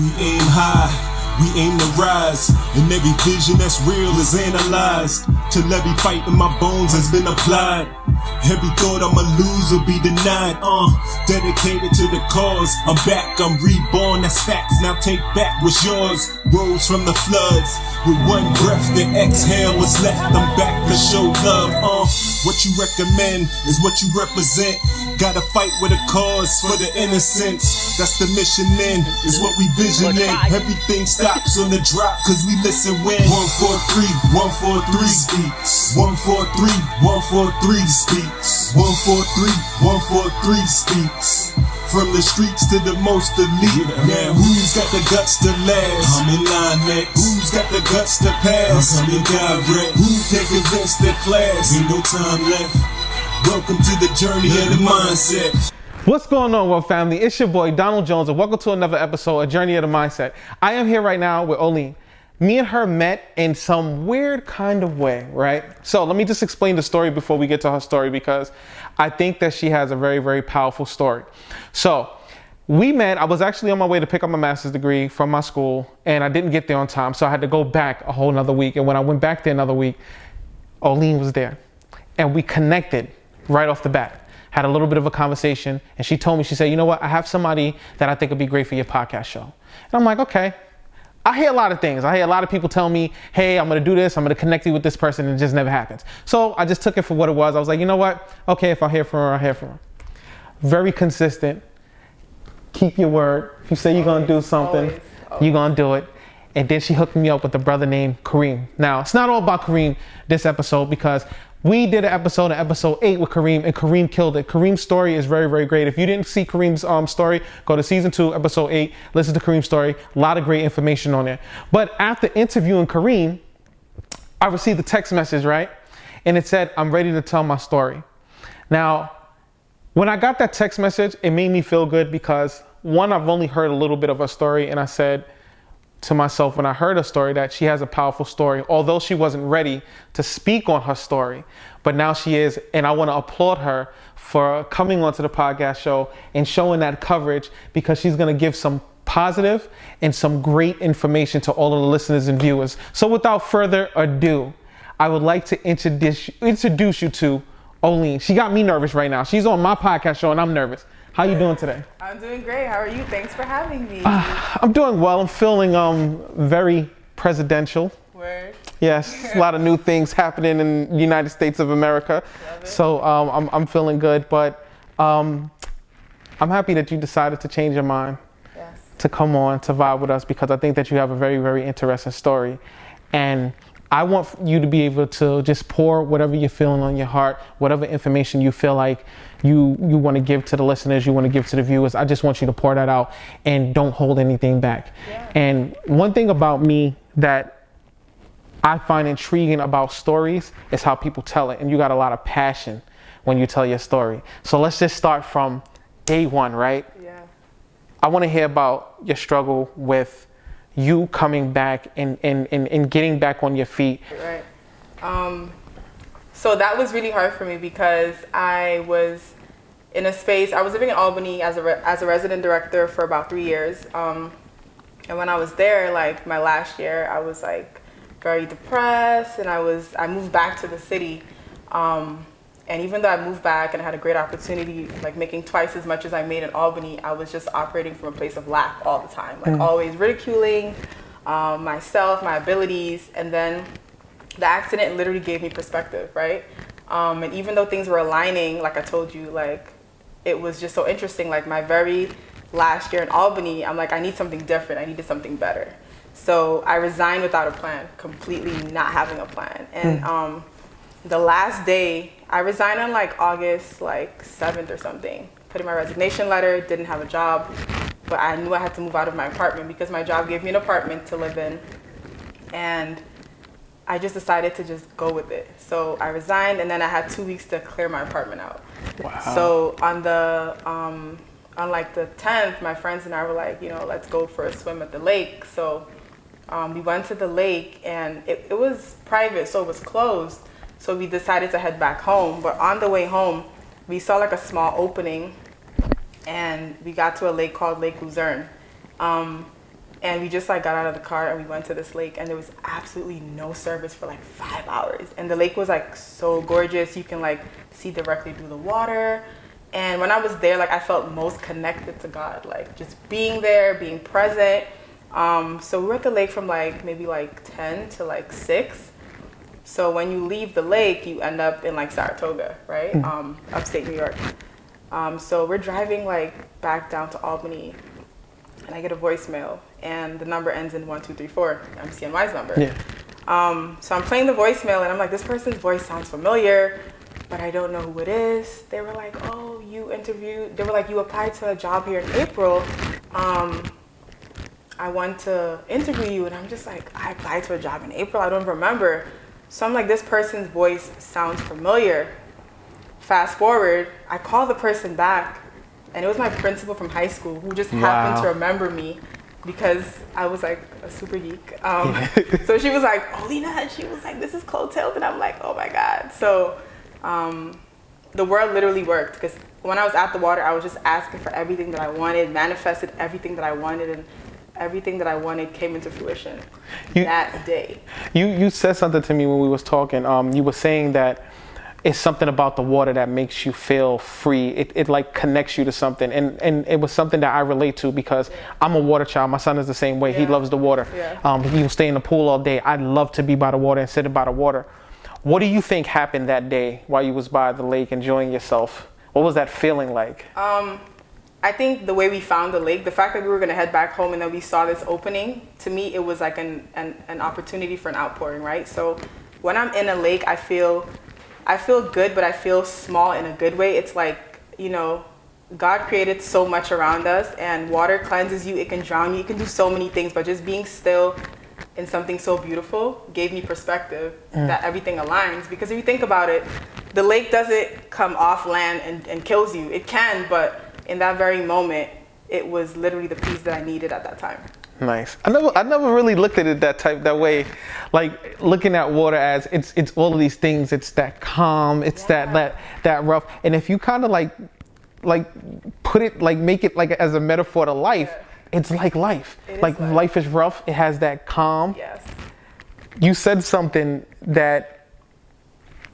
We aim high, we aim to rise, and every vision that's real is analyzed. Till every fight in my bones has been applied. Every thought I'ma lose will be denied. Uh, dedicated to the cause. I'm back, I'm reborn, that's facts. Now take back what's yours. Rose from the floods. With one breath, the exhale was left. I'm back to show love. Uh, what you recommend is what you represent. Gotta fight with a cause for the innocents. That's the mission then, is what we vision in. Everything stops on the drop, cause we listen when. One, four, three, one, four, three speaks. One, four, three, one, four, three speaks. One, four, three, one, four, three speaks. From the streets to the most elite. Now who's got the guts to last? I'm in line next. Who's got the guts to pass? I'm in direct. Who can convince the class? Ain't no time left. Welcome to the journey of the mindset. What's going on, world family? It's your boy Donald Jones, and welcome to another episode of Journey of the Mindset. I am here right now with Oline. Me and her met in some weird kind of way, right? So let me just explain the story before we get to her story because I think that she has a very, very powerful story. So we met, I was actually on my way to pick up my master's degree from my school, and I didn't get there on time, so I had to go back a whole another week. And when I went back there another week, Oline was there, and we connected right off the bat. Had a little bit of a conversation, and she told me, she said, You know what? I have somebody that I think would be great for your podcast show. And I'm like, Okay. I hear a lot of things. I hear a lot of people tell me, Hey, I'm gonna do this, I'm gonna connect you with this person, and it just never happens. So I just took it for what it was. I was like, You know what? Okay, if I hear from her, I hear from her. Very consistent. Keep your word. If you say you're gonna do something, always, always. you're gonna do it. And then she hooked me up with a brother named Kareem. Now, it's not all about Kareem this episode because we did an episode in episode eight with Kareem, and Kareem killed it. Kareem's story is very, very great. If you didn't see Kareem's um, story, go to season two, episode eight, listen to Kareem's story. A lot of great information on there. But after interviewing Kareem, I received a text message, right? And it said, I'm ready to tell my story. Now, when I got that text message, it made me feel good because one, I've only heard a little bit of her story, and I said, to myself when I heard her story that she has a powerful story, although she wasn't ready to speak on her story. But now she is, and I want to applaud her for coming onto the podcast show and showing that coverage because she's going to give some positive and some great information to all of the listeners and viewers. So without further ado, I would like to introduce, introduce you to Oline. She got me nervous right now. She's on my podcast show and I'm nervous. How are you doing today? I'm doing great. How are you? Thanks for having me. I'm doing well. I'm feeling um very presidential. Word. Yes, a lot of new things happening in the United States of America. So um, I'm I'm feeling good, but um, I'm happy that you decided to change your mind Yes. to come on to vibe with us because I think that you have a very very interesting story, and I want you to be able to just pour whatever you're feeling on your heart, whatever information you feel like you you want to give to the listeners, you want to give to the viewers. I just want you to pour that out and don't hold anything back. Yeah. And one thing about me that I find intriguing about stories is how people tell it, and you got a lot of passion when you tell your story. So let's just start from day one, right? Yeah. I want to hear about your struggle with you coming back and, and, and, and getting back on your feet. Right. Um, so that was really hard for me because I was in a space. I was living in Albany as a re- as a resident director for about three years. Um, and when I was there, like my last year, I was like very depressed, and I was I moved back to the city. Um, and even though I moved back and I had a great opportunity, like making twice as much as I made in Albany, I was just operating from a place of lack all the time, like always ridiculing um, myself, my abilities, and then the accident literally gave me perspective, right? Um, and even though things were aligning, like I told you, like it was just so interesting. Like my very last year in Albany, I'm like, I need something different. I needed something better. So I resigned without a plan, completely not having a plan. And um, the last day, I resigned on like August like 7th or something. Put in my resignation letter, didn't have a job, but I knew I had to move out of my apartment because my job gave me an apartment to live in. And I just decided to just go with it. So I resigned, and then I had two weeks to clear my apartment out. Wow. So on the um, on like the 10th, my friends and I were like, you know, let's go for a swim at the lake. So um, we went to the lake, and it, it was private, so it was closed. So we decided to head back home. But on the way home, we saw like a small opening, and we got to a lake called Lake Luzerne. Um, and we just like got out of the car and we went to this lake and there was absolutely no service for like five hours. And the lake was like so gorgeous. You can like see directly through the water. And when i was there like i felt most connected to god like just being there being present. Um, so we were at the lake from like maybe like 10 to like 6 so when you leave the lake you end up in like saratoga right? Um, upstate new york. Um, so we're driving like back down to albany and I get a voicemail, and the number ends in one two three four. MCNY's number. Yeah. Um, so I'm playing the voicemail, and I'm like, this person's voice sounds familiar, but I don't know who it is. They were like, oh, you interviewed. They were like, you applied to a job here in April. Um, I want to interview you, and I'm just like, I applied to a job in April. I don't remember. So I'm like, this person's voice sounds familiar. Fast forward, I call the person back, and it was my principal from high school who just happened Wow. to remember me because I was like a super geek. Um, so she was like, "Oh, Lena," and she was like, "This is Clotilde," and I'm like, "Oh my god!" So um, the world literally worked because when I was at the water, I was just asking for everything that I wanted, manifested everything that I wanted, and everything that I wanted came into fruition You- that day. You you said something to me when we was talking. Um, you were saying that it's something about the water that makes you feel free. It, it like connects you to something, and and it was something that I relate to because I'm a water child. My son is the same way. He loves the water. Yeah. Um, he will stay in the pool all day. I love to be by the water and sit by the water. What do you think happened that day while you was by the lake enjoying yourself? What was that feeling like? Um, I think the way we found the lake, the fact that we were gonna head back home and then we saw this opening, to me it was like an, an, an opportunity for an outpouring, right? So when I'm in a lake, I feel I feel good, but I feel small in a good way. It's like, you know, God created so much around us and water cleanses you, it can drown you, it can do so many things, but just being still in something so beautiful gave me perspective mm. that everything aligns. Because if you think about it, the lake doesn't come off land and, and kills you. It can, but in that very moment, it was literally the peace that I needed at that time. Nice. I never, I never really looked at it that type, that way. Like looking at water as it's, it's all of these things. It's that calm. It's that, Yeah. that, that rough. And if you kind of like, like put it, like make it like as a metaphor to life, it's like life. It like life. life is rough. It has that calm. Yes. You said something that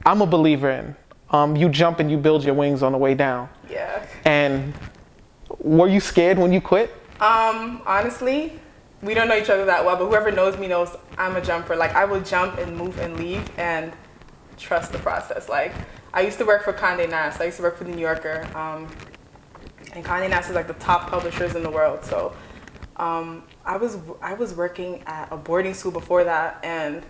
I'm a believer in. Um, you jump and you build your wings on the way down. Yeah. And were you scared when you quit? Um, honestly, we don't know each other that well, but whoever knows me knows I'm a jumper. Like I will jump and move and leave and trust the process. Like I used to work for Condé Nast. I used to work for the New Yorker. Um, and Condé Nast is like the top publishers in the world. So um, I was I was working at a boarding school before that, and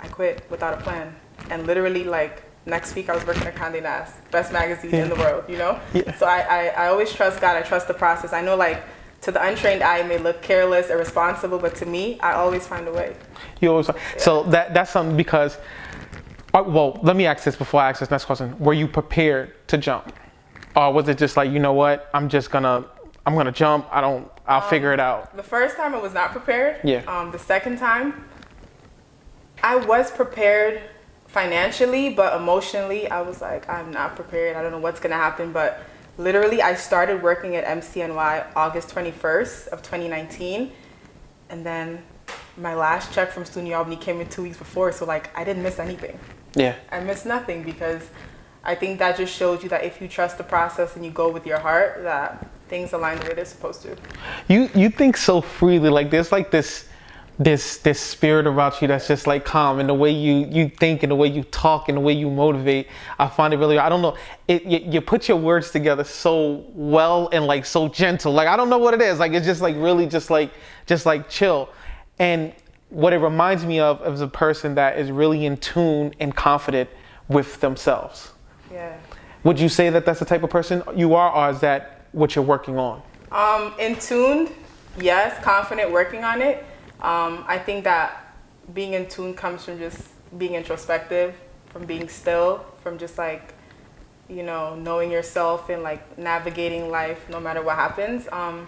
I quit without a plan. And literally like next week I was working at Condé Nast, best magazine in the world. You know. Yeah. So I, I I always trust God. I trust the process. I know like. To the untrained eye, it may look careless, irresponsible, but to me, I always find a way. You always so that that's something because. uh, well, let me ask this before I ask this next question. Were you prepared to jump, or was it just like you know what? I'm just gonna I'm gonna jump. I don't. I'll figure it out. The first time I was not prepared. Yeah. Um, the second time, I was prepared financially, but emotionally, I was like, I'm not prepared. I don't know what's gonna happen. But literally, I started working at MCNY August 21st of 2019, and then my last check from SUNY Albany came in two weeks before. So like, I didn't miss anything. Yeah. I missed nothing because I think that just shows you that if you trust the process and you go with your heart, that things align the way they're supposed to. You you think so freely. Like there's like this this this spirit about you that's just like calm and the way you you think and the way you talk and the way you motivate. I find it really. I don't know. It you, you put your words together so well and like so gentle. Like I don't know what it is. Like it's just like really just like just like chill. And what it reminds me of is a person that is really in tune and confident with themselves. Yeah. Would you say that that's the type of person you are, or is that what you're working on? Um, in tuned, yes, confident working on it. Um, I think that being in tune comes from just being introspective, from being still, from just like, you know, knowing yourself and like navigating life no matter what happens. Um,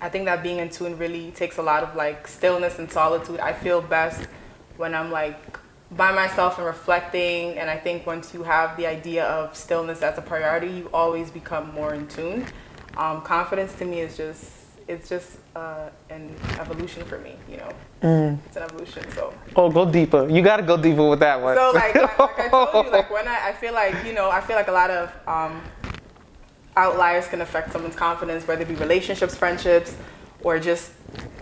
I think that being in tune really takes a lot of like stillness and solitude. I feel best when I'm like by myself and reflecting. And I think once you have the idea of stillness as a priority, you always become more in tune. Um, confidence to me is just it's just uh, an evolution for me. You know, it's an evolution. So Oh, go deeper. You got to go deeper with that one. so like, like, like I told you, like when I, I feel like you know, I feel like a lot of um, outliers can affect someone's confidence, whether it be relationships, friendships, or just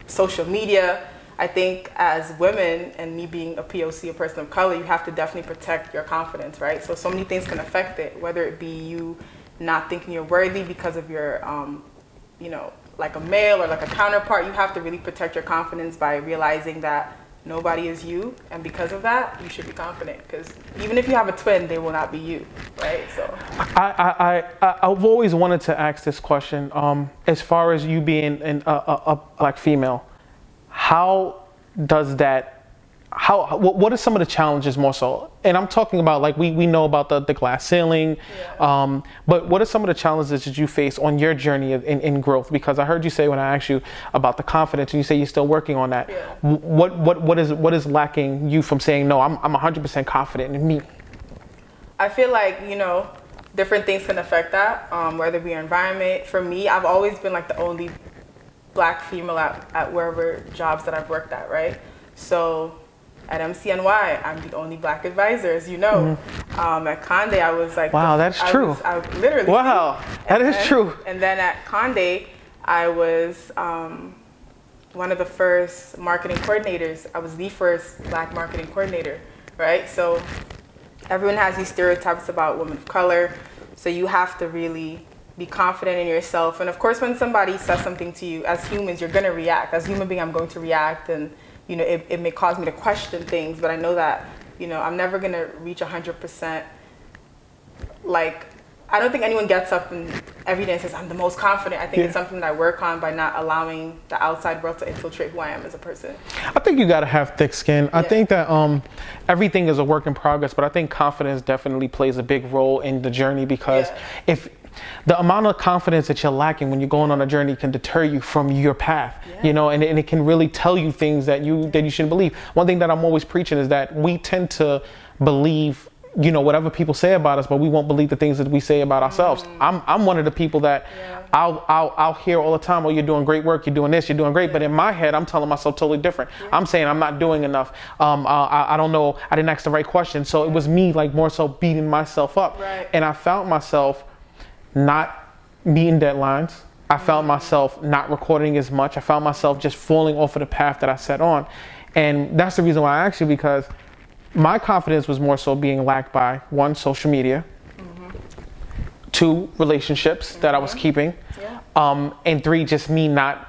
social media. I think as women and me being a POC, a person of color, you have to definitely protect your confidence, right? So so many things can affect it, whether it be you not thinking you're worthy because of your, um, you know, like a male or like a counterpart. You have to really protect your confidence by realizing that nobody is you, and because of that, you should be confident. Because even if you have a twin, they will not be you, right? So I, I, I, I've always wanted to ask this question. Um, as far as you being an, a, a, a black female, how does that? How what, what are some of the challenges more so? And I'm talking about like we, we know about the, the glass ceiling, um, but what are some of the challenges that you face on your journey in, in growth? Because I heard you say when I asked you about the confidence, and you say you're still working on that. Yeah. What what what is what is lacking you from saying no? I'm I'm 100% confident in me. I feel like you know different things can affect that, um, whether it be your environment. For me, I've always been like the only black female at, at wherever jobs that I've worked at, right? So at MCNY, I'm the only black advisor, as you know. Um, at Conde, I was like, Mm-hmm. Wow, that's I true. was- I literally. Wow, that is then- true. And then at Conde, I was um, one of the first marketing coordinators. I was the first black marketing coordinator, right? So everyone has these stereotypes about women of color. So you have to really be confident in yourself. And of course, when somebody says something to you, as humans, you're going to react. As a human being, I'm going to react. And, you know, it, it may cause me to question things, but I know that, you know, I'm never going to reach 100% like I don't think anyone gets up and every day and says I'm the most confident. I think Yeah. it's something that I work on by not allowing the outside world to infiltrate who I am as a person. I think you gotta have thick skin. I think that um, everything is a work in progress, but I think confidence definitely plays a big role in the journey because Yeah. if the amount of confidence that you're lacking when you're going on a journey can deter you from your path, you know, and, and it can really tell you things that you that you shouldn't believe. One thing that I'm always preaching is that we tend to believe you know whatever people say about us but we won't believe the things that we say about ourselves i'm i'm one of the people that Yeah. I'll, I'll, I'll hear all the time, oh, you're doing great work, you're doing this, you're doing great. But in my head, I'm telling myself totally different. I'm saying I'm not doing enough. Um, uh, I, I don't know, I didn't ask the right question. So it was me, like, more so beating myself up. Right. And I found myself not meeting deadlines. I found myself not recording as much. I found myself just falling off of the path that I set on. And that's the reason why I you because my confidence was more so being lacked by one, social media, two, relationships that I was keeping, Yeah. um, and three, just me not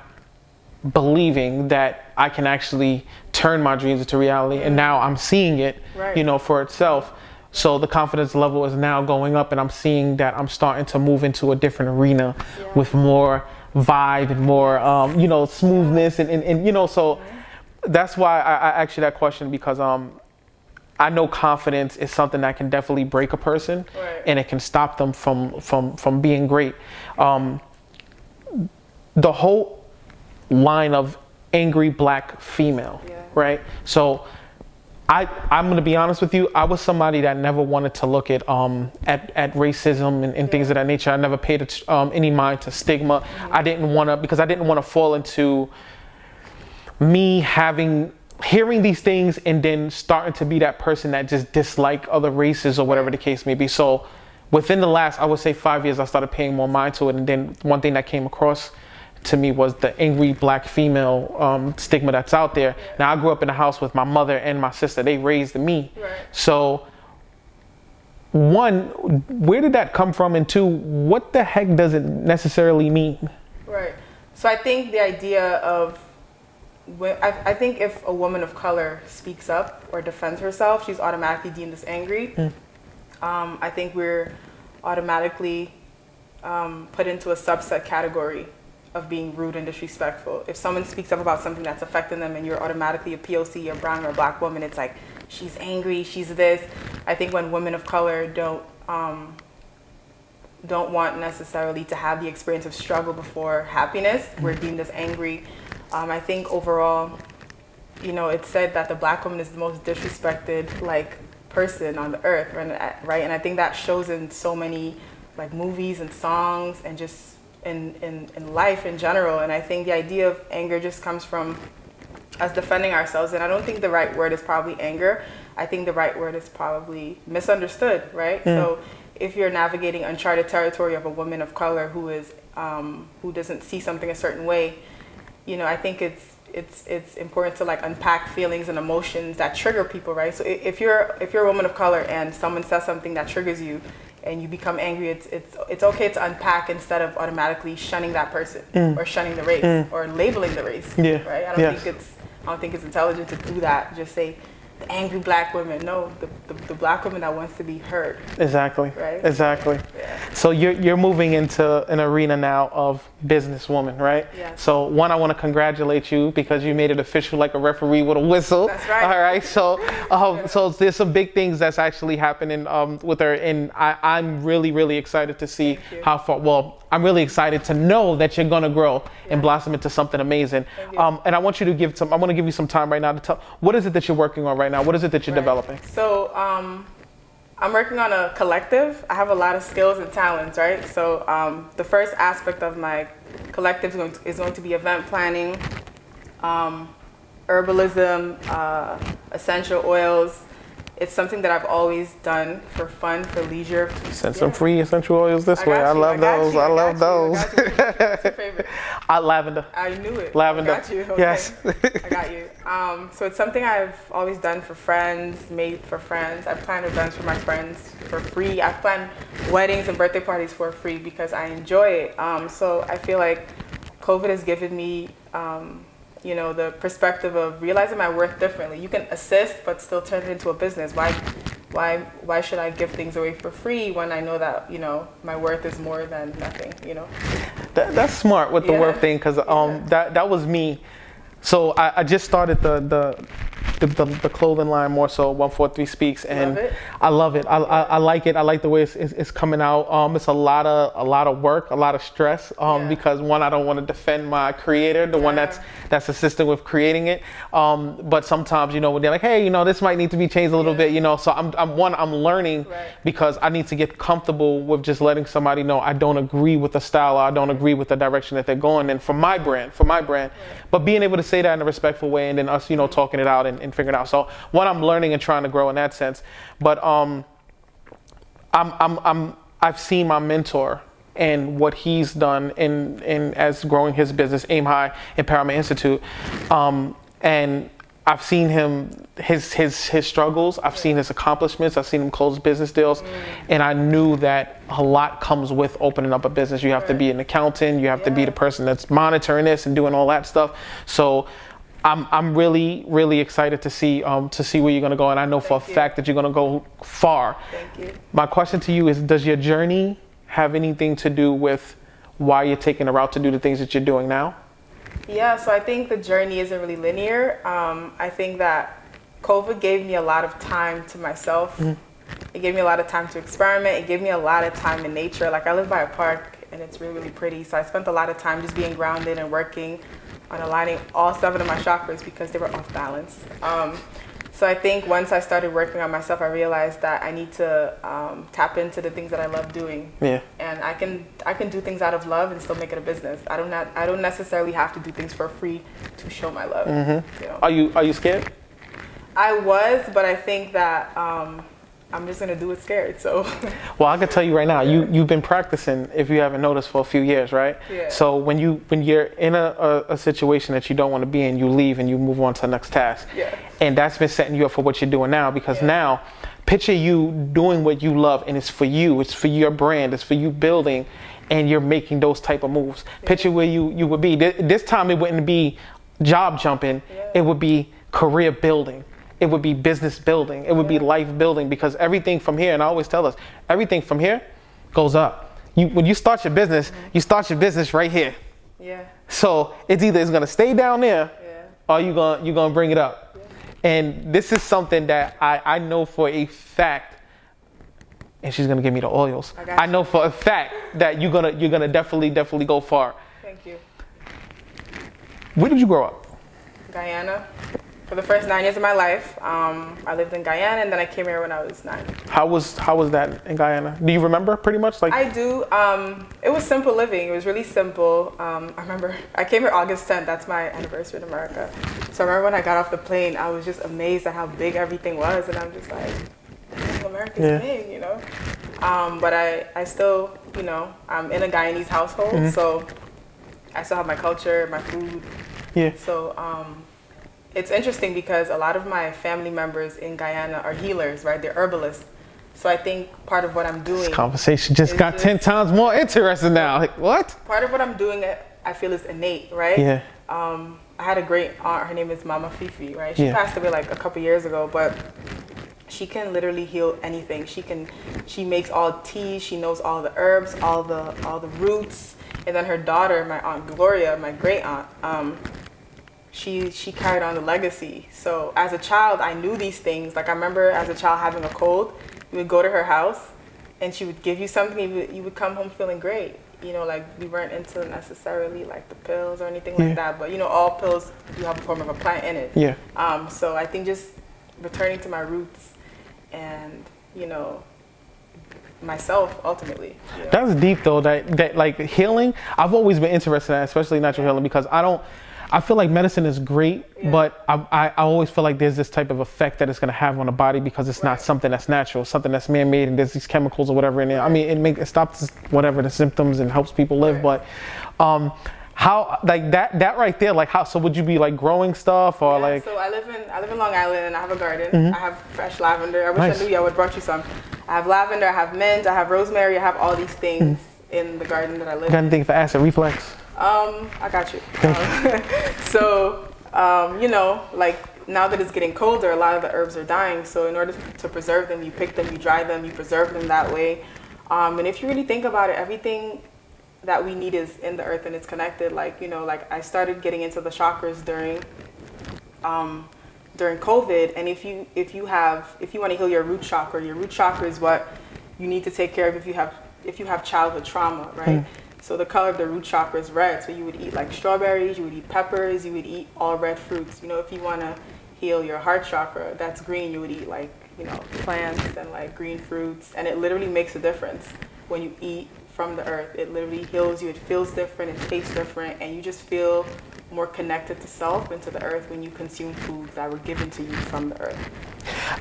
believing that I can actually turn my dreams into reality. And now I'm seeing it, Right. you know, for itself. So the confidence level is now going up, and I'm seeing that I'm starting to move into a different arena Yeah. with more vibe and more, um, you know, smoothness, and, and, and you know, so that's why I, I asked you that question because um, I know confidence is something that can definitely break a person, Right. and it can stop them from from from being great. Um, the whole line of angry black female, Yeah. right? So. I, I'm gonna be honest with you. I was somebody that never wanted to look at um at, at racism and, and things of that nature. I never paid um, any mind to stigma. I didn't want to because I didn't want to fall into me having hearing these things and then starting to be that person that just dislike other races or whatever the case may be. So within the last, I would say five years, I started paying more mind to it. And then one thing that came across to me was the angry black female um, stigma that's out there. Now I grew up in a house with my mother and my sister. They raised me. Right. So one, where did that come from? And two, what the heck does it necessarily mean? Right. So I think the idea of I, I think if a woman of color speaks up or defends herself, she's automatically deemed as angry. Um, I think we're automatically um, put into a subset category of being rude and disrespectful. If someone speaks up about something that's affecting them and you're automatically a POC, a brown or a black woman, it's like she's angry, she's this. I think when women of color don't um, don't want necessarily to have the experience of struggle before happiness. We're deemed as angry. Um, I think overall, you know, it's said that the black woman is the most disrespected like person on the earth, right? right? And I think that shows in so many like movies and songs and just in, in, in life in general. And I think the idea of anger just comes from us defending ourselves. And I don't think the right word is probably anger. I think the right word is probably misunderstood, right? So if you're navigating uncharted territory of a woman of color who is um, who doesn't see something a certain way, you know, I think it's it's it's important to like unpack feelings and emotions that trigger people, right? So if you're if you're a woman of color and someone says something that triggers you, and you become angry, it's it's it's okay to unpack instead of automatically shunning that person mm. or shunning the race mm. or labeling the race, Yeah. right? I don't Yes. think it's I don't think it's intelligent to do that. Just say angry black woman. No, the, the, the black woman that wants to be heard. Exactly. Right. Exactly. Yeah. So you're you're moving into an arena now of businesswoman, right? Yes. So one, I want to congratulate you because you made it official like a referee with a whistle. That's right. All right. So um, so there's some big things that's actually happening um, with her, and I, I'm really really excited to see how far. Well, I'm really excited to know that you're gonna grow and blossom into something amazing. Um, and I want you to give some. I want to give you some time right now to tell what is it that you're working on right now. What is it that you're Right. developing? So um, I'm working on a collective. I have a lot of skills and talents, right? So um, the first aspect of my collective is going to, is going to be event planning, um, herbalism, uh, essential oils. It's something that I've always done for fun, for leisure. Send some free essential oils this I way. I love those. you, I love those. I got you. What's your favorite? Uh, lavender. I knew it. Lavender. I got you. Okay. Yes. I got you. Um, so it's something I've always done for friends, made for friends. I plan events for my friends for free. I plan weddings and birthday parties for free because I enjoy it. Um, so I feel like COVID has given me, um, you know, the perspective of realizing my worth differently. You can assist, but still turn it into a business. Why? Why, why should I give things away for free when I know that you know my worth is more than nothing? You know. That, that's smart with the Yeah. work thing because um, Yeah. that that was me. So I, I just started the the, the the the clothing line more so 143 speaks and Love. I love it. I, I, I like it. I like the way it's, it's, it's coming out. Um, it's a lot of a lot of work, a lot of stress. Um, Yeah. because one, I don't want to defend my creator, the one that's that's assisting with creating it. Um, but sometimes you know when they're like, hey, you know, this might need to be changed a little Yeah. bit. You know, so I'm I'm one, I'm learning Right. because I need to get comfortable with just letting somebody know I don't agree with the style, or I don't agree with the direction that they're going in for my brand, for my brand. But being able to say that in a respectful way and then us, you know, talking it out and, and figuring it out. So one, I'm learning and trying to grow in that sense. But um, I'm, I'm, I'm, I've seen my mentor and what he's done in, in as growing his business, Aim High Empowerment Institute. Um, and I've seen him, his, his, his struggles, I've seen his accomplishments, I've seen him close business deals. And I knew that a lot comes with opening up a business. You have to be an accountant, you have to be the person that's monitoring this and doing all that stuff. So I'm, I'm really, really excited to see, um, to see where you're gonna go. And I know for a you. fact that you're gonna go far. Thank you. My question to you is Does your journey have anything to do with why you're taking a route to do the things that you're doing now? Yeah, so I think the journey isn't really linear. Um, I think that COVID gave me a lot of time to myself. It gave me a lot of time to experiment. It gave me a lot of time in nature. Like I live by a park and it's really, really pretty. So I spent a lot of time just being grounded and working on aligning all seven of my chakras because they were off balance. Um, so I think once I started working on myself, I realized that I need to um, tap into the things that I love doing Yeah. and I can I can do things out of love and still make it a business. I don't not, I don't necessarily have to do things for free to show my love. You know? Are you Are you scared? I was, but I think that um, I'm just gonna do it scared. So Well, I can tell you right now, you you've been practicing, if you haven't noticed, for a few years, right? Yeah. So when you when you're in a, a, a situation that you don't want to be in, you leave and you move on to the next task. Yeah. And that's been setting you up for what you're doing now because Yeah. now, picture you doing what you love and it's for you, it's for your brand, it's for you building, and you're making those type of moves. Picture where you you would be. This time it wouldn't be job jumping, Yeah. it would be career building. It would be business building. It would be life building because everything from here, and I always tell us, everything from here goes up. You, when you start your business, mm-hmm. you start your business right here. yeah, So it's either it's gonna stay down there, yeah, or you gonna you're gonna bring it up. Yeah. And this is something that I, I know for a fact. And she's gonna give me the oils. I I know for a fact that you're gonna you're gonna definitely definitely go far. thank you, Where did you grow up? Guyana. For the first nine years of my life. Um, I lived in Guyana, and then I came here when I was nine. How was how was that in Guyana? Do you remember pretty much like? I do. Um, it was simple living. It was really simple. Um, I remember I came here August 10th. That's my anniversary in America. So I remember when I got off the plane, I was just amazed at how big everything was, and I'm just like, America's Yeah. big, you know. Um, but I, I still, you know, I'm in a Guyanese household, Mm-hmm. so I still have my culture, my food. yeah. So um, it's interesting because a lot of my family members in Guyana are healers, right? They're herbalists. So I think part of what I'm doing, This conversation just got just- ten times more interesting now. Like what? part of what I'm doing, I feel is innate, right? Yeah. Um, I had a great aunt. Her name is Mama Fifi, right? She Yeah. passed away like a couple years ago, but she can literally heal anything. She can, she makes all teas. She knows all the herbs, all the all the roots. And then her daughter, my aunt Gloria, my great aunt, um, she she carried on the legacy. So as a child, I knew these things. Like I remember as a child having a cold, you would go to her house, and she would give you something. You would, you would come home feeling great. You know, like we weren't into necessarily like the pills or anything Yeah. like that. But you know, all pills do have a form of a plant in it. Yeah. Um, so I think just returning to my roots, and you know, myself ultimately. you know. That's deep though. That that like healing. I've always been interested in, that, especially natural healing, because I don't. I feel like medicine is great, Yeah. but I, I, I always feel like there's this type of effect that it's going to have on the body because it's not something that's natural, something that's man-made, and there's these chemicals or whatever in there. I mean, it makes it stops whatever the symptoms and helps people live. Right. But um, how like that that right there, like how so would you be like growing stuff or Yeah, like so I live in I live in Long Island and I have a garden. I have fresh lavender. I wish Nice. I knew you. I would have brought you some. I have lavender. I have mint. I have rosemary. I have all these things in the garden that I live. got in. anything for acid reflex? Um, I got you. Um, so, um, you know, like now that it's getting colder, a lot of the herbs are dying. So, in order to preserve them, you pick them, you dry them, you preserve them that way. Um, and if you really think about it, everything that we need is in the earth and it's connected. Like, you know, like I started getting into the chakras during um, during COVID. And if you if you have if you want to heal your root chakra, your root chakra is what you need to take care of if you have if you have childhood trauma, right? So the color of the root chakra is red. So you would eat like strawberries, you would eat peppers, you would eat all red fruits. You know, if you want to heal your heart chakra, that's green. You would eat like you know plants and like green fruits, and it literally makes a difference when you eat from the earth. It literally heals you. It feels different. It tastes different, and you just feel more connected to self and to the earth when you consume foods that were given to you from the earth.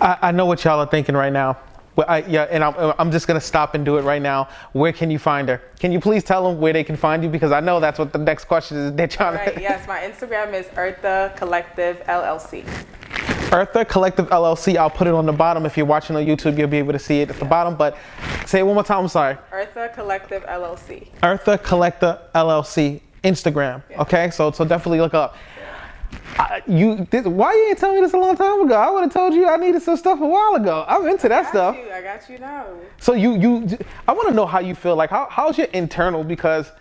I, I know what y'all are thinking right now. Well, I, yeah, and I'm, I'm just gonna stop and do it right now. Where can you find her? Can you please tell them where they can find you? Because I know that's what the next question is. They're trying Right, to. yes, my Instagram is Eartha Collective LLC. Eartha Collective LLC. I'll put it on the bottom. If you're watching on YouTube, you'll be able to see it at the bottom. But say it one more time. I'm sorry. Eartha Collective LLC. Eartha Collector LLC Instagram. Okay, so so definitely look up. I, you this, why you ain't tell me this a long time ago? I would have told you I needed some stuff a while ago. I'm into that I stuff. you. I got you now. So you you I want to know how you feel. Like how how's your internal because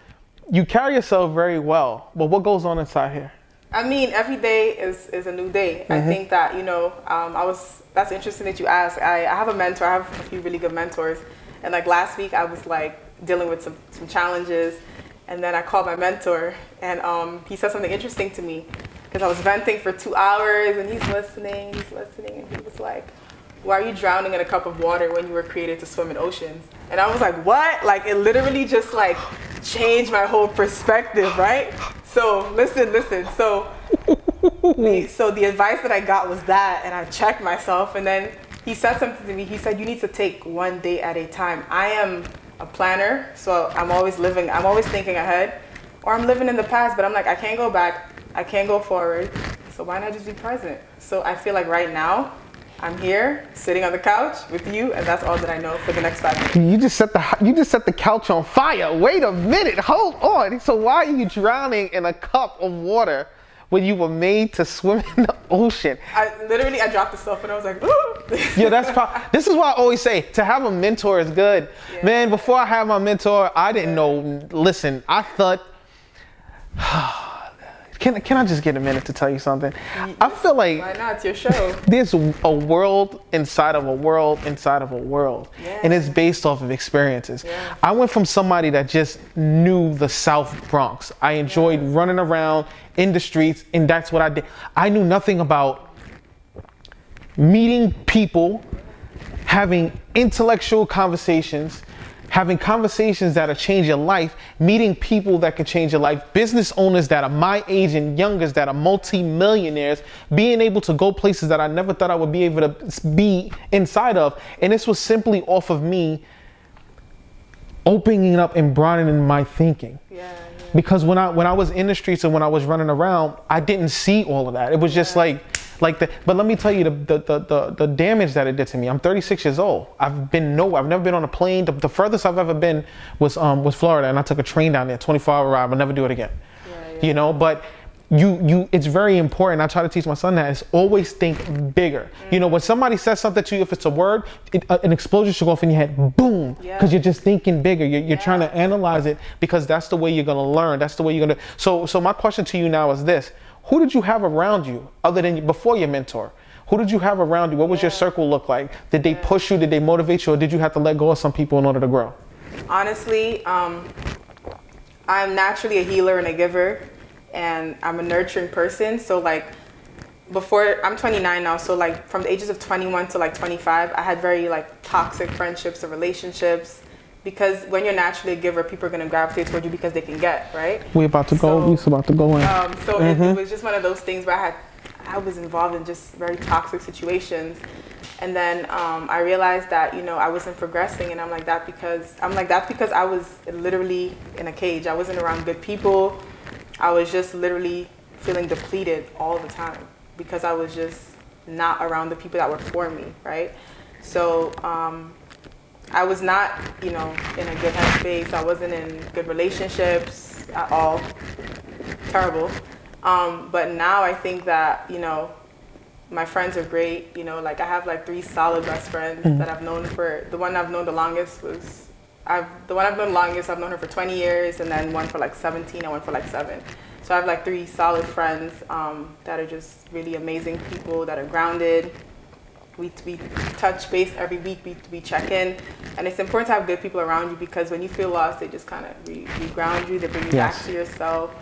you carry yourself very well. But what goes on inside here? I mean, every day is, is a new day. I think that, you know, um, I was, that's interesting that you asked. I, I have a mentor, I have a few really good mentors. And like last week, I was like dealing with some, some challenges. And then I called my mentor, and um, he said something interesting to me because I was venting for two hours, and he's listening, he's listening, and he was like, why are you drowning in a cup of water when you were created to swim in oceans? And I was like, what? Like it literally just like changed my whole perspective, right? So listen, listen. So so the advice that I got was that, and I checked myself, and then he said something to me. He said, you need to take one day at a time. I am a planner, so I'm always living, I'm always thinking ahead, or I'm living in the past, but I'm like, I can't go back, I can't go forward. So why not just be present? So I feel like right now, I'm here sitting on the couch with you, and that's all that I know for the next five minutes. You just set the you just set the couch on fire. Wait a minute, hold on. So why are you drowning in a cup of water when you were made to swim in the ocean? I literally I dropped the stuff and I was like, Ooh. Yeah, that's pro- this is why I always say to have a mentor is good. Yeah. Man, before I had my mentor, I didn't know. Listen, I thought. Can, can I just get a minute to tell you something? I feel like Why not? It's your show. there's a world inside of a world inside of a world and it's based off of experiences Yeah. i went from somebody that just knew the south bronx i enjoyed running around in the streets and that's what i did i knew nothing about meeting people, having intellectual conversations, having conversations that'll change your life, meeting people that can change your life, business owners that are my age and younger that are multi-millionaires, being able to go places that I never thought I would be able to be inside of. And this was simply off of me opening up and broadening my thinking. Yeah, yeah. Because when I when I was in the streets and when I was running around, I didn't see all of that. It was just like like the but let me tell you the the, the, the, the damage that it did to me. I'm 36 years old. I've been nowhere. I've never been on a plane. The, the furthest I've ever been was um was Florida and I took a train down there, 24 hour ride. I'll never do it again. Yeah, yeah. You know, but you you it's very important. I try to teach my son that is always think bigger. You know, when somebody says something to you, if it's a word, it, uh, an explosion should go off in your head, boom, because Yeah. you're just thinking bigger. You're, you're trying to analyze it because that's the way you're gonna learn. That's the way you're gonna. So so my question to you now is this: Who did you have around you other than before your mentor? Who did you have around you? What was your circle look like? Did they push you? Did they motivate you, or did you have to let go of some people in order to grow? Honestly, um, I'm naturally a healer and a giver, and I'm a nurturing person. So like, before I'm 29 now, so like from the ages of 21 to like 25, I had very like toxic friendships or relationships. Because when you're naturally a giver, people are gonna gravitate toward you because they can get right. We about to go. So- we about to go in. Um, so it, it was just one of those things where I had, I was involved in just very toxic situations, and then um, I realized that you know I wasn't progressing, and I'm like that because I'm like that because I was literally in a cage. I wasn't around good people. I was just literally feeling depleted all the time because I was just not around the people that were for me, right? So um, I was not, you know, in a good headspace. I wasn't in good relationships at all. Terrible. Um, but now I think that, you know, my friends are great. You know, like I have like three solid best friends that I've known for, the one I've known the longest was, I've, the one I've known the longest, I've known her for 20 years and then one for like 17 and one for like seven. So I have like three solid friends um, that are just really amazing people that are grounded, we, we touch base every week we, we check in. And it's important to have good people around you because when you feel lost they just kind of re, ground you they bring you Yes. back to yourself.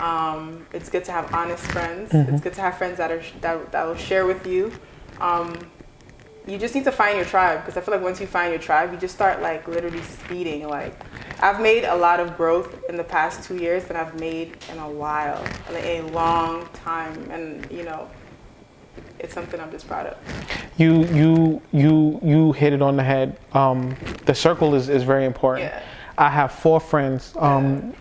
Um, it's good to have honest friends. Mm-hmm. it's good to have friends that are that, that will share with you. Um, you just need to find your tribe because i feel like once you find your tribe you just start like literally speeding. Like i've made a lot of growth in the past two years than i've made in a while like a long time. And you know it's something i'm just proud of You you you you hit it on the head. Um, the circle is, is very important. Yeah. I have four friends: um,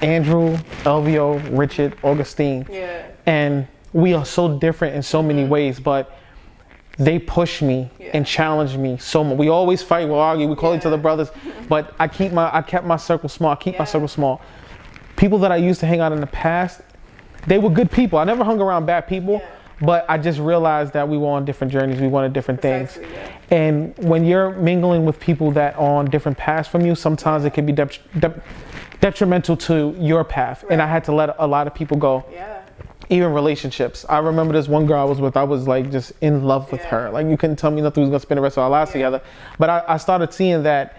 Andrew, Elvio, Richard, Augustine, yeah and we are so different in so many ways. But they push me Yeah. and challenge me so much. We always fight, we argue, we call each other brothers. But I keep my I kept my circle small. I keep my circle small. People that I used to hang out in the past, they were good people. I never hung around bad people. But I just realized that we were on different journeys. We wanted different things. Precisely, yeah. And when you're mingling with people that are on different paths from you, sometimes it can be dep- dep- detrimental to your path. And I had to let a lot of people go, Yeah. even relationships. I remember this one girl I was with, I was like just in love with Yeah. her. Like you couldn't tell me nothing we was gonna spend the rest of our lives together. But I, I started seeing that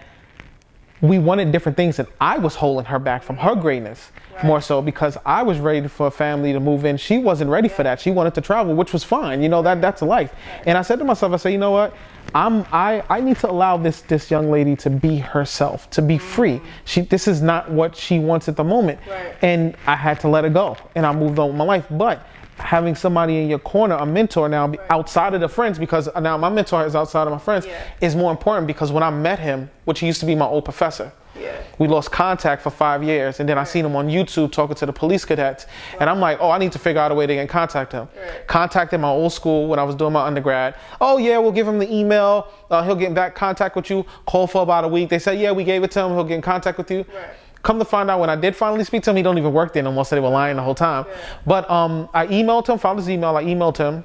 we wanted different things and I was holding her back from her greatness Right. more so because I was ready for a family to move in. She wasn't ready for that. She wanted to travel, which was fine. You know, that that's life. And I said to myself, I said, you know what? I'm I, I need to allow this this young lady to be herself, to be free. Mm. She this is not what she wants at the moment. Right. And I had to let her go. And I moved on with my life. But having somebody in your corner, a mentor now be- outside of the friends, because now my mentor is outside of my friends, Yeah. is more important because when I met him, which he used to be my old professor, Yeah. we lost contact for five years, and then I seen him on YouTube talking to the police cadets, and I'm like, oh, I need to figure out a way to get in contact him. Right. Contacted my old school when I was doing my undergrad. Oh yeah, we'll give him the email. Uh, he'll get in back contact with you. Call for about a week. They said, yeah, we gave it to him. He'll get in contact with you. Right. Come to find out, when I did finally speak to him, he don't even work there no more. So they were lying the whole time. But um, I emailed him, found his email. I emailed him.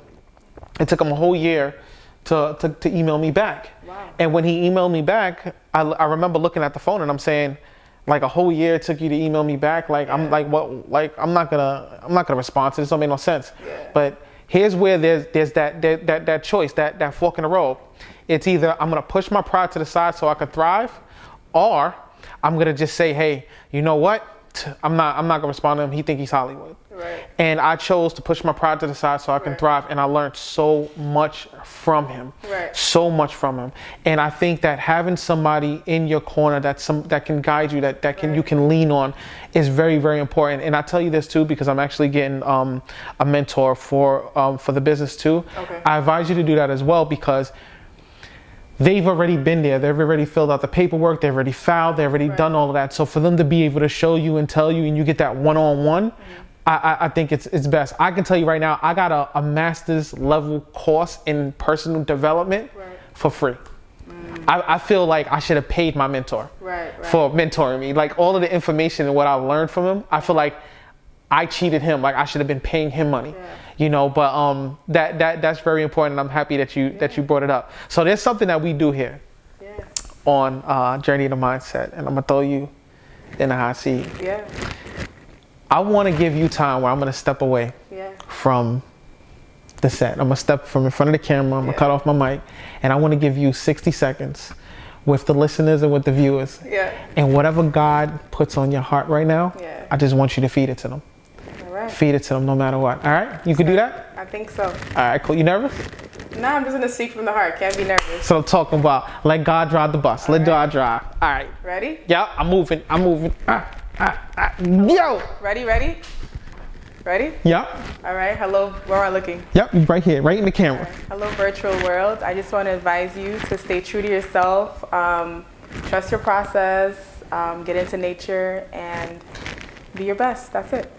It took him a whole year to, to, to email me back. Wow. And when he emailed me back, I, I remember looking at the phone and I'm saying, like a whole year it took you to email me back. Like I'm like what like I'm not gonna I'm not gonna respond to this. Don't make no sense. Yeah. But here's where there's there's that that that, that choice that that fork in the road. It's either I'm gonna push my pride to the side so I can thrive, or I'm gonna just say, hey, you know what? I'm not I'm not gonna respond to him. He think he's Hollywood. Right. And I chose to push my pride to the side so I can Right. thrive. And I learned so much from him. Right. So much from him. And I think that having somebody in your corner that some that can guide you, that, that can you can lean on is very, very important. And I tell you this too because I'm actually getting um, a mentor for um, for the business too. Okay. I advise you to do that as well because they've already been there. They've already filled out the paperwork. They've already filed. They've already Right. done all of that. So for them to be able to show you and tell you, and you get that one-on-one, mm-hmm. I, I, I think it's it's best. I can tell you right now, I got a, a master's level course in personal development Right. for free. Mm. I, I feel like I should have paid my mentor Right, right. for mentoring me. Like all of the information and what I learned from him, I feel like I cheated him. Like I should have been paying him money. Yeah. You know, but um that that that's very important. I'm happy that you that you brought it up. So there's something that we do here Yeah. on uh, Journey to Mindset, and I'm gonna throw you in the hot seat. Yeah. I want to give you time where I'm gonna step away Yeah. from the set. I'm gonna step from in front of the camera. I'm gonna cut off my mic, and I want to give you 60 seconds with the listeners and with the viewers. Yeah. And whatever God puts on your heart right now, Yeah. I just want you to feed it to them. All right. Feed it to them no matter what. All right? You can do that? I think so. All right, cool. You nervous? No, I'm just gonna speak from the heart. Can't be nervous. So I'm talking about let God drive the bus. Let All God drive. All right. Ready? Yeah, I'm moving. I'm moving. Ah, ah, ah. Yo. Ready? Ready? Ready? Yep. All right. Hello. Where am I looking? Yep. Right here, right in the camera. Hello, virtual world. I just want to advise you to stay true to yourself, um, trust your process, um, get into nature, and be your best. That's it.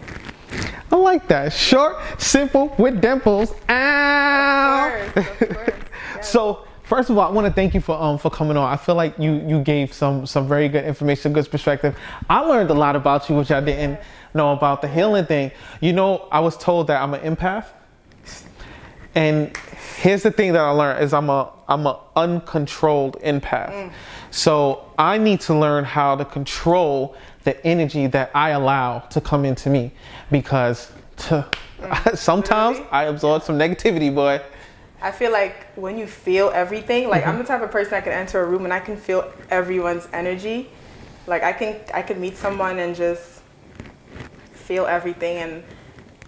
I like that. Short, simple, with dimples. Ow. Of course, of course. Yes. So first of all, I want to thank you for um for coming on. I feel like you you gave some some very good information, good perspective. I learned a lot about you, which I didn't know about the healing thing. You know, I was told that I'm an empath, and here's the thing that I learned is I'm a I'm a uncontrolled empath. So I need to learn how to control the energy that I allow to come into me because to, sometimes Literally? I absorb some negativity, boy. I feel like when you feel everything, like I'm the type of person that can enter a room and I can feel everyone's energy. Like I can I can meet someone and just feel everything and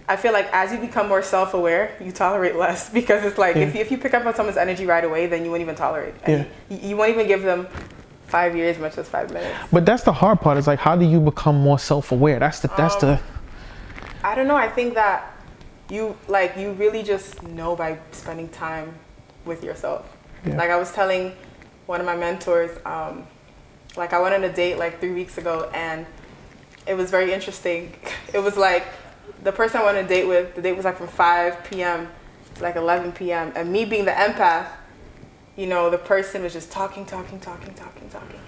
I feel like as you become more self-aware, you tolerate less because it's like if, you, if you pick up on someone's energy right away, then you won't even tolerate. Yeah. you, you won't even give them five years, much as five minutes. But that's the hard part. Is like, how do you become more self-aware? That's the that's Um, the I don't know. I think that you like you really just know by spending time with yourself. Yeah. Like I was telling one of my mentors, um, like I went on a date like three weeks ago, and it was very interesting. It was like the person I went on a date with. The date was like from 5 p.m. to like 11 p.m. And me being the empath, you know, the person was just talking, talking, talking, talking, talking.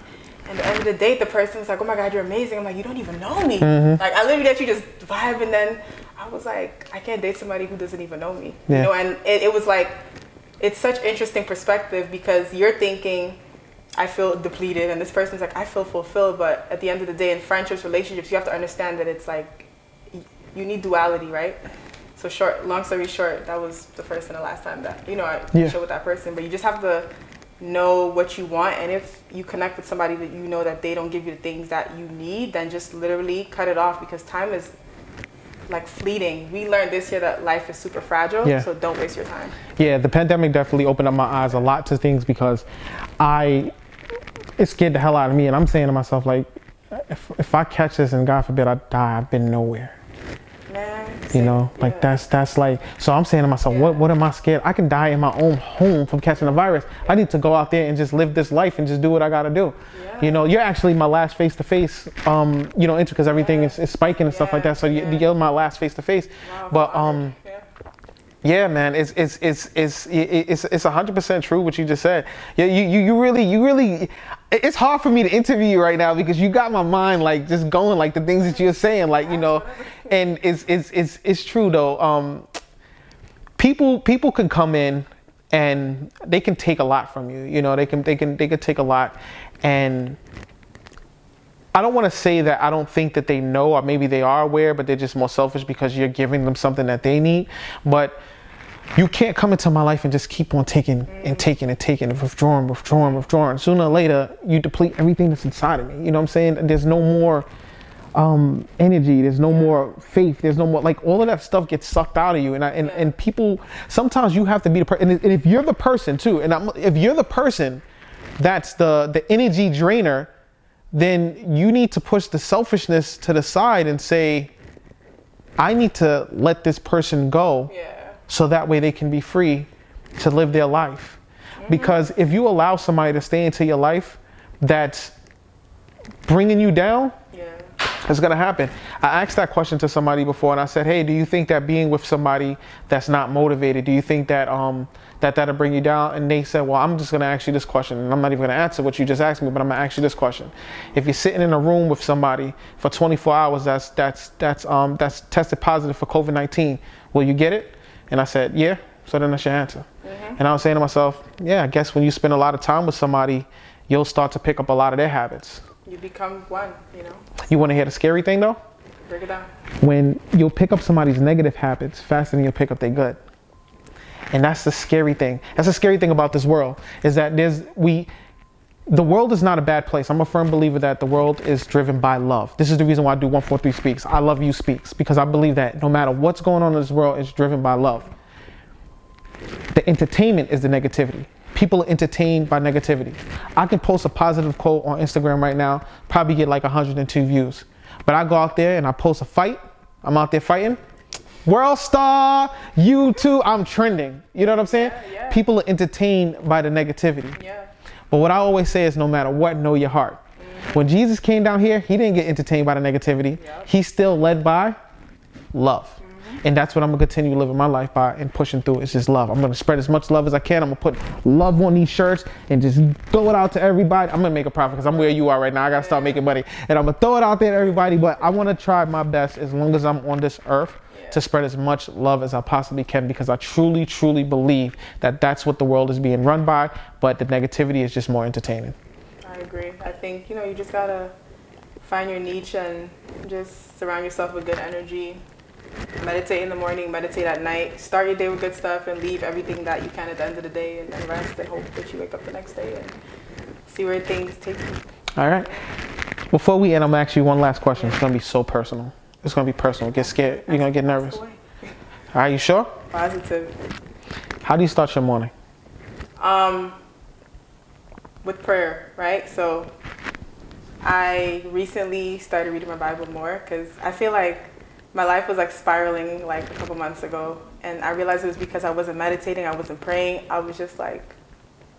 And at the end of the date, the person was like, "Oh my God, you're amazing." I'm like, "You don't even know me." Mm-hmm. Like I literally let you just vibe, and then I was like, "I can't date somebody who doesn't even know me." Yeah. You know, and it, it was like, it's such interesting perspective because you're thinking, "I feel depleted," and this person's like, "I feel fulfilled." But at the end of the day, in friendships, relationships, you have to understand that it's like, you need duality, right? So short, long story short, that was the first and the last time that you know I Yeah. showed with that person. But you just have to know what you want, and if you connect with somebody that you know that they don't give you the things that you need, then just literally cut it off because time is like fleeting. We learned this year that life is super fragile, Yeah. so don't waste your time. yeah. The pandemic definitely opened up my eyes a lot to things because I it scared the hell out of me, and I'm saying to myself like, if if I catch this and God forbid I die, I've been nowhere. You know, like yeah. that's that's like. So I'm saying to myself, what Yeah. what am I scared? I can die in my own home from catching a virus. I need to go out there and just live this life and just do what I gotta do. Yeah. You know, you're actually my last face to face. Um, you know, into because everything is, is spiking and stuff like that. So you're my last face to face. But um. Yeah. Yeah, man, it's it's it's it's it's it's hundred percent true what you just said. Yeah, you, you you really you really. It's hard for me to interview you right now because you got my mind like just going like the things that you're saying like you know, and it's it's it's it's true though. Um, people people can come in and they can take a lot from you. You know, they can they can they can take a lot, and I don't want to say that I don't think that they know, or maybe they are aware, but they're just more selfish because you're giving them something that they need. But you can't come into my life and just keep on taking and taking and taking and withdrawing, withdrawing, withdrawing. Sooner or later, you deplete everything that's inside of me. You know what I'm saying? There's no more um, energy. There's no more faith. There's no more like all of that stuff gets sucked out of you. And I, and, and people sometimes you have to be the person. And, if you're the person too, and I'm, if you're the person that's the the energy drainer, then you need to push the selfishness to the side and say, I need to let this person go, Yeah. So that way they can be free to live their life. Because if you allow somebody to stay into your life that's bringing you down, Yeah. it's gonna happen. I asked that question to somebody before, and I said, "Hey, do you think that being with somebody that's not motivated, do you think that um that that'll bring you down?" And they said, "Well, I'm just gonna ask you this question, and I'm not even gonna answer what you just asked me, but I'm gonna ask you this question: If you're sitting in a room with somebody for 24 hours that's that's that's um that's tested positive for COVID-19, will you get it?" And I said, "Yeah." So then that's your answer. Mm-hmm. And I was saying to myself, "Yeah, I guess when you spend a lot of time with somebody, you'll start to pick up a lot of their habits." You become one, you know? You want to hear the scary thing though? Break it down. when you'll pick up somebody's negative habits faster than you'll pick up their good. And that's the scary thing. That's the scary thing about this world is that there's we the world is not a bad place. I'm a firm believer that the world is driven by love. This is the reason why I do 143 Speaks. I love you speaks because I believe that no matter what's going on in this world, it's driven by love. The entertainment is the negativity. People are entertained by negativity. I can post a positive quote on Instagram right now, probably get like 102 views. But I go out there and I post a fight. I'm out there fighting. World star, YouTube, I'm trending. You know what I'm saying? Yeah, yeah. People are entertained by the negativity. Yeah. But what I always say is no matter what, know your heart. When Jesus came down here, he didn't get entertained by the negativity. Yep. He's still led by love. Mm-hmm. And that's what I'm gonna continue living my life by and pushing through. It's just love. I'm gonna spread as much love as I can. I'm gonna put love on these shirts and just throw it out to everybody. I'm gonna make a profit because I'm where you are right now. I gotta start making money. And I'm gonna throw it out there to everybody. But I wanna try my best as long as I'm on this earth to spread as much love as I possibly can because I truly, truly believe that that's what the world is being run by. But the negativity is just more entertaining. I agree. I think, you know, you just gotta find your niche and just surround yourself with good energy. Meditate in the morning, meditate at night. Start your day with good stuff and leave everything that you can at the end of the day and then rest and hope that you wake up the next day and see where things take you. All right. Before we end, I'm you one last question. It's gonna be so personal. It's gonna be personal. Get scared. You're gonna get nervous. Ask All away. right, you sure? Positive. How do you start your morning? Um, with prayer, right? So I recently started reading my Bible more because I feel like my life was like spiraling like a couple months ago, and I realized it was because I wasn't meditating, I wasn't praying, I was just like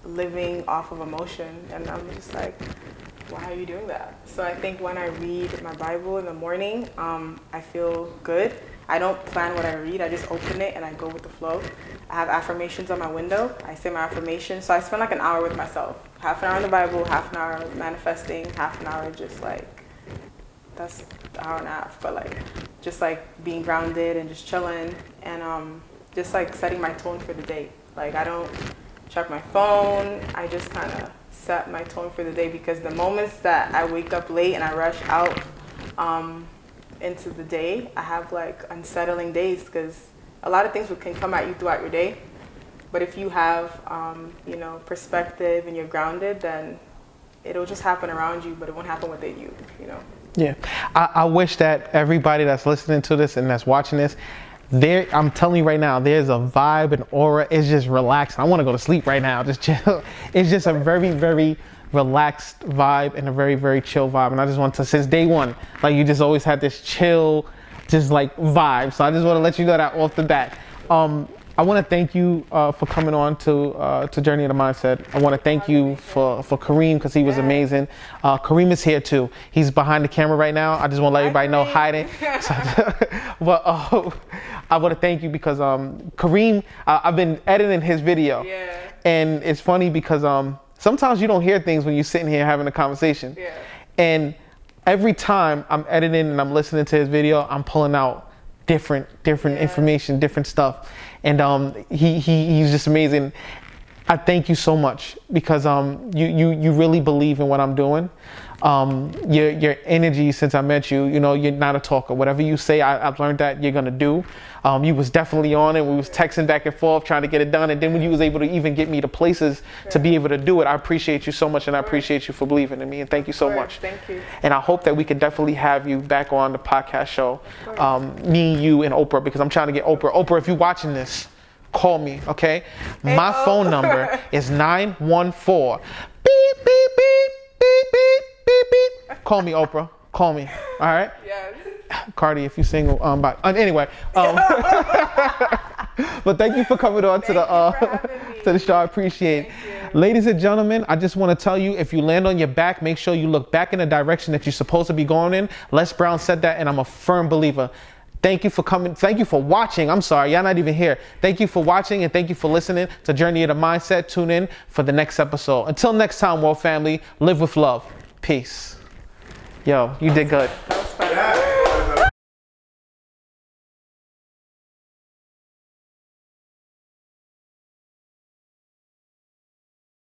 living off of emotion, and I'm just like, why are you doing that? So I think when I read my Bible in the morning, um, I feel good. I don't plan what I read. I just open it and I go with the flow. I have affirmations on my window. I say my affirmations. So I spend like an hour with myself. Half an hour in the Bible, half an hour manifesting, half an hour just like that's an hour and a half, but like just like being grounded and just chilling and um, just like setting my tone for the day. Like I don't check my phone. I just kind of set my tone for the day because the moments that I wake up late and I rush out um, into the day, I have like unsettling days because a lot of things can come at you throughout your day. But if you have, um, you know, perspective and you're grounded, then it'll just happen around you, but it won't happen within you, you know. Yeah, I, I wish that everybody that's listening to this and that's watching this, there, I'm telling you right now, there's a vibe and aura. It's just relaxed. I want to go to sleep right now. Just chill. It's just a very, very relaxed vibe and a very, very chill vibe. And I just want to, since day one, like you just always had this chill, just like vibe. So I just want to let you know that off the bat. Um, I want to thank you uh, for coming on to uh, to Journey of the Mindset. I want to thank you for for Kareem because he was amazing. Uh, Kareem is here too. He's behind the camera right now. I just want to let everybody know hiding. but uh, I want to thank you because um, Kareem, uh, I've been editing his video, Yeah. and it's funny because um, sometimes you don't hear things when you're sitting here having a conversation. Yeah. And every time I'm editing and I'm listening to his video, I'm pulling out different different Yeah. information, different stuff. And um, he, he he's just amazing. I thank you so much because um you you you really believe in what I'm doing. Um, your your energy since I met you, you know, you're not a talker. Whatever you say, I, I've learned that you're gonna do. Um, you was definitely on it. We was texting back and forth trying to get it done, and then when you was able to even get me to places to be able to do it, I appreciate you so much, and I appreciate you for believing in me, and thank you so much. thank you. And I hope that we can definitely have you back on the podcast show, um, me, you, and Oprah, because I'm trying to get Oprah. Oprah, if you're watching this, call me, okay? My Hey, phone oh. number is 914 beep, beep, beep, beep, beep, beep, beep. Call me, Oprah. Call me, all right? Yes. Cardi, if you single, um, but um, anyway, um, but thank you for coming on to the Thank you for uh, to the show. I appreciate. Ladies and gentlemen, I just want to tell you if you land on your back, make sure you look back in the direction that you're supposed to be going in. Les Brown said that, and I'm a firm believer. Thank you for coming. Thank you for watching. I'm sorry, y'all not even here. Thank you for watching and thank you for listening to Journey of the Mindset. Tune in for the next episode. Until next time, world family, live with love. Peace. Yo, you did good.